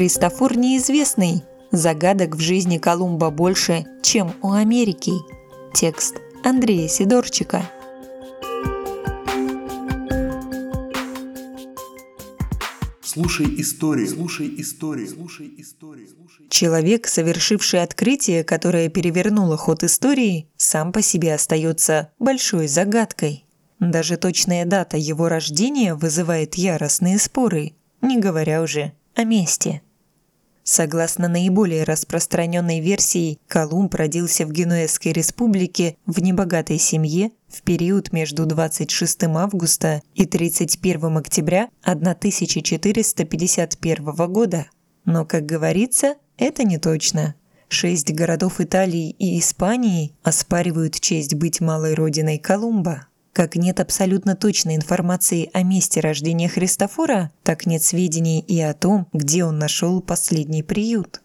Христофор неизвестный. Загадок в жизни Колумба больше, чем у Америки. Текст Андрея Сидорчика. Слушай истории, слушай истории, слушай истории. Человек, совершивший открытие, которое перевернуло ход истории, сам по себе остается большой загадкой. Даже точная дата его рождения вызывает яростные споры, не говоря уже о месте. Согласно наиболее распространенной версии, Колумб родился в Генуэзской республике в небогатой семье в период между 26 августа и 31 октября 1451 года. Но, как говорится, это не точно. Шесть городов Италии и Испании оспаривают честь быть малой родиной Колумба. Как нет абсолютно точной информации о месте рождения Христофора, так нет сведений и о том, где он нашел последний приют.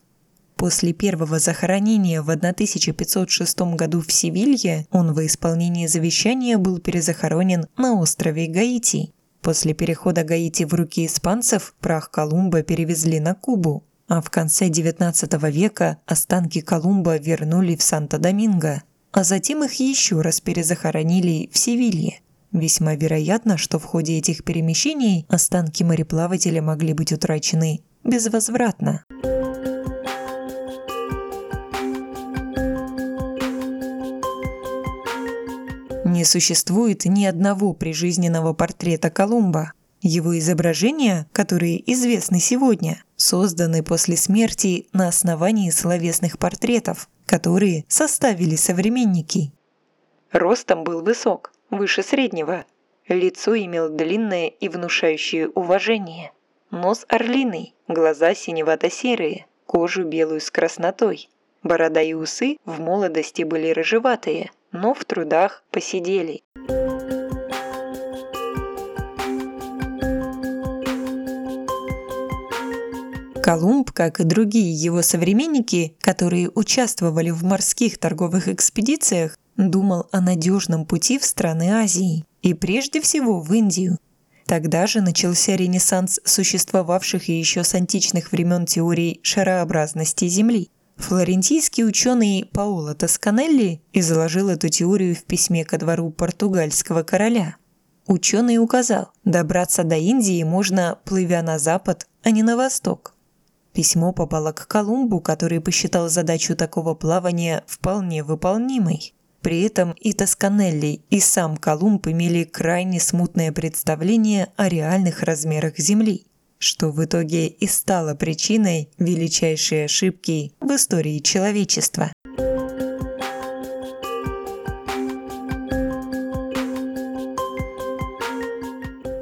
После первого захоронения в 1506 году в Севилье он во исполнении завещания был перезахоронен на острове Гаити. После перехода Гаити в руки испанцев прах Колумба перевезли на Кубу, а в конце XIX века останки Колумба вернули в Санто-Доминго – а затем их еще раз перезахоронили в Севилье. Весьма вероятно, что в ходе этих перемещений останки мореплавателя могли быть утрачены безвозвратно. Не существует ни одного прижизненного портрета Колумба. Его изображения, которые известны сегодня, созданы после смерти на основании словесных портретов, которые составили современники. Ростом был высок, выше среднего. Лицо имел длинное и внушающее уважение. Нос орлиный, глаза синевато-серые, кожу белую с краснотой. Борода и усы в молодости были рыжеватые, но в трудах посидели. Колумб, как и другие его современники, которые участвовали в морских торговых экспедициях, думал о надежном пути в страны Азии и прежде всего в Индию. Тогда же начался ренессанс существовавших еще с античных времен теорий шарообразности Земли. Флорентийский ученый Паоло Тосканелли изложил эту теорию в письме ко двору португальского короля. Ученый указал, добраться до Индии можно, плывя на запад, а не на восток. Письмо попало к Колумбу, который посчитал задачу такого плавания вполне выполнимой. При этом и Тосканелли, и сам Колумб имели крайне смутное представление о реальных размерах Земли, что в итоге и стало причиной величайшей ошибки в истории человечества.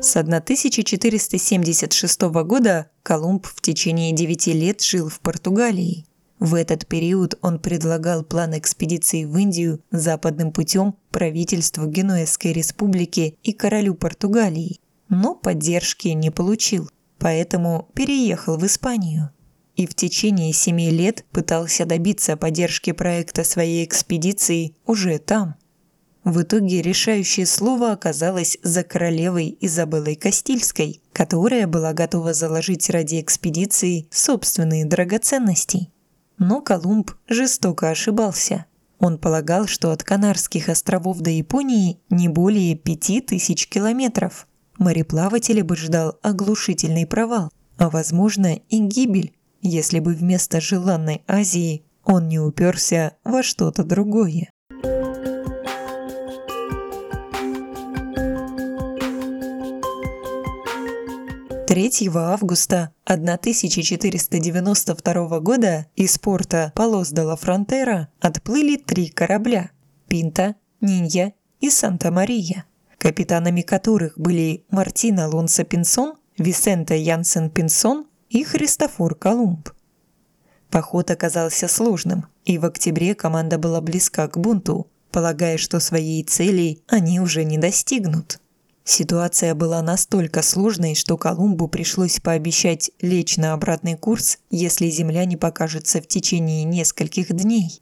С 1476 года Колумб в течение 9 лет жил в Португалии. В этот период он предлагал план экспедиции в Индию западным путем правительству Генуэзской республики и королю Португалии, но поддержки не получил, поэтому переехал в Испанию. И в течение семи лет пытался добиться поддержки проекта своей экспедиции уже там – в итоге решающее слово оказалось за королевой Изабеллой Кастильской, которая была готова заложить ради экспедиции собственные драгоценности. Но Колумб жестоко ошибался. Он полагал, что от Канарских островов до Японии не более пяти тысяч километров. Мореплавателя бы ждал оглушительный провал, а возможно и гибель, если бы вместо желанной Азии он не уперся во что-то другое. 3 августа 1492 года из порта Палос де ла Фронтера отплыли три корабля – Пинта, Нинья и Санта-Мария, капитанами которых были Мартина Лонсо Пинсон, Висенте Янсен Пинсон и Христофор Колумб. Поход оказался сложным, и в октябре команда была близка к бунту, полагая, что своей цели они уже не достигнут. Ситуация была настолько сложной, что Колумбу пришлось пообещать лечь на обратный курс, если Земля не покажется в течение нескольких дней.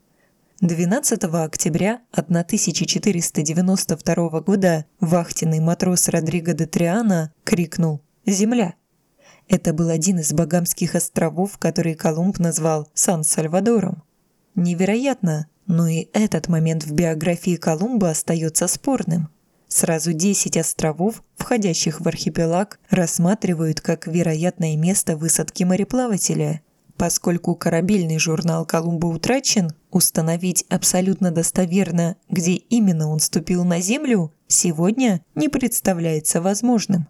12 октября 1492 года вахтенный матрос Родриго де Триана крикнул «Земля!». Это был один из Багамских островов, который Колумб назвал Сан-Сальвадором. Невероятно, но и этот момент в биографии Колумба остается спорным. Сразу 10 островов, входящих в архипелаг, рассматривают как вероятное место высадки мореплавателя. Поскольку корабельный журнал Колумба утрачен, установить абсолютно достоверно, где именно он ступил на Землю, сегодня не представляется возможным.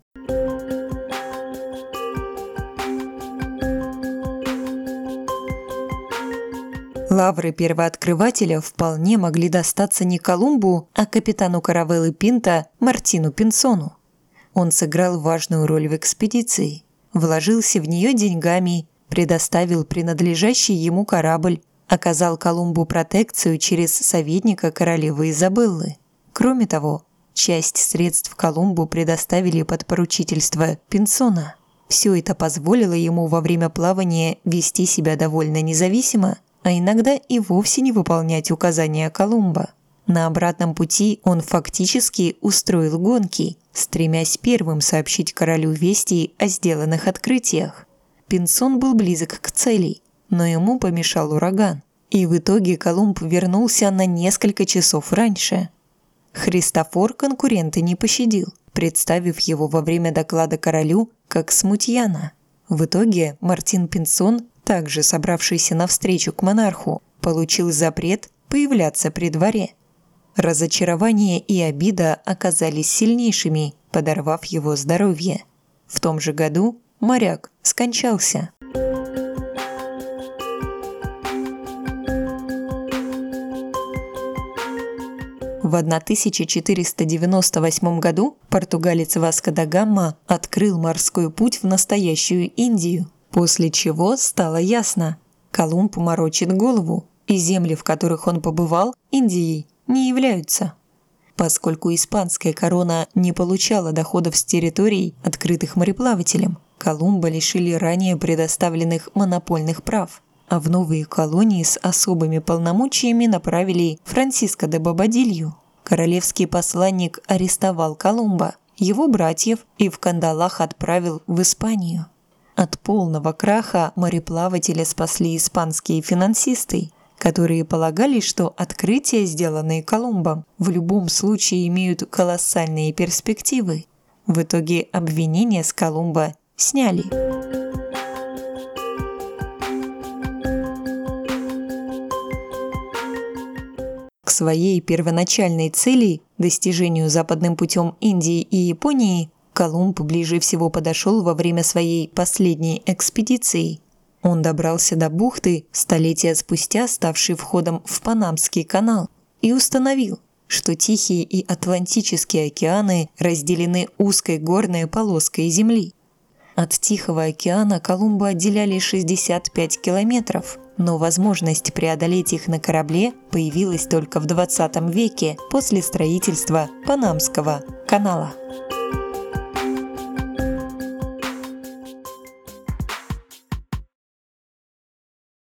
Лавры первооткрывателя вполне могли достаться не Колумбу, а капитану каравеллы Пинта Мартину Пинсону. Он сыграл важную роль в экспедиции, вложился в нее деньгами, предоставил принадлежащий ему корабль, оказал Колумбу протекцию через советника королевы Изабеллы. Кроме того, часть средств Колумбу предоставили под поручительство Пинсона. Все это позволило ему во время плавания вести себя довольно независимо – а иногда и вовсе не выполнять указания Колумба. На обратном пути он фактически устроил гонки, стремясь первым сообщить королю вести о сделанных открытиях. Пинсон был близок к цели, но ему помешал ураган, и в итоге Колумб вернулся на несколько часов раньше. Христофор конкурента не пощадил, представив его во время доклада королю как смутьяна. В итоге Мартин Пинсон также собравшийся навстречу к монарху, получил запрет появляться при дворе. Разочарование и обида оказались сильнейшими, подорвав его здоровье. В том же году моряк скончался. В 1498 году португалец Васко да Гамма открыл морской путь в настоящую Индию – После чего стало ясно, Колумб морочит голову, и земли, в которых он побывал, Индией не являются. Поскольку испанская корона не получала доходов с территорий, открытых мореплавателям, Колумба лишили ранее предоставленных монопольных прав, а в новые колонии с особыми полномочиями направили Франциско де Бабадилью. Королевский посланник арестовал Колумба, его братьев и в кандалах отправил в Испанию. От полного краха мореплавателя спасли испанские финансисты, которые полагали, что открытия, сделанные Колумбом, в любом случае имеют колоссальные перспективы. В итоге обвинения с Колумба сняли. К своей первоначальной цели, достижению западным путем Индии и Японии, Колумб ближе всего подошел во время своей последней экспедиции. Он добрался до бухты, столетия спустя ставшей входом в Панамский канал, и установил, что Тихий и Атлантический океаны разделены узкой горной полоской земли. От Тихого океана Колумба отделяли 65 километров, но возможность преодолеть их на корабле появилась только в 20 веке после строительства Панамского канала.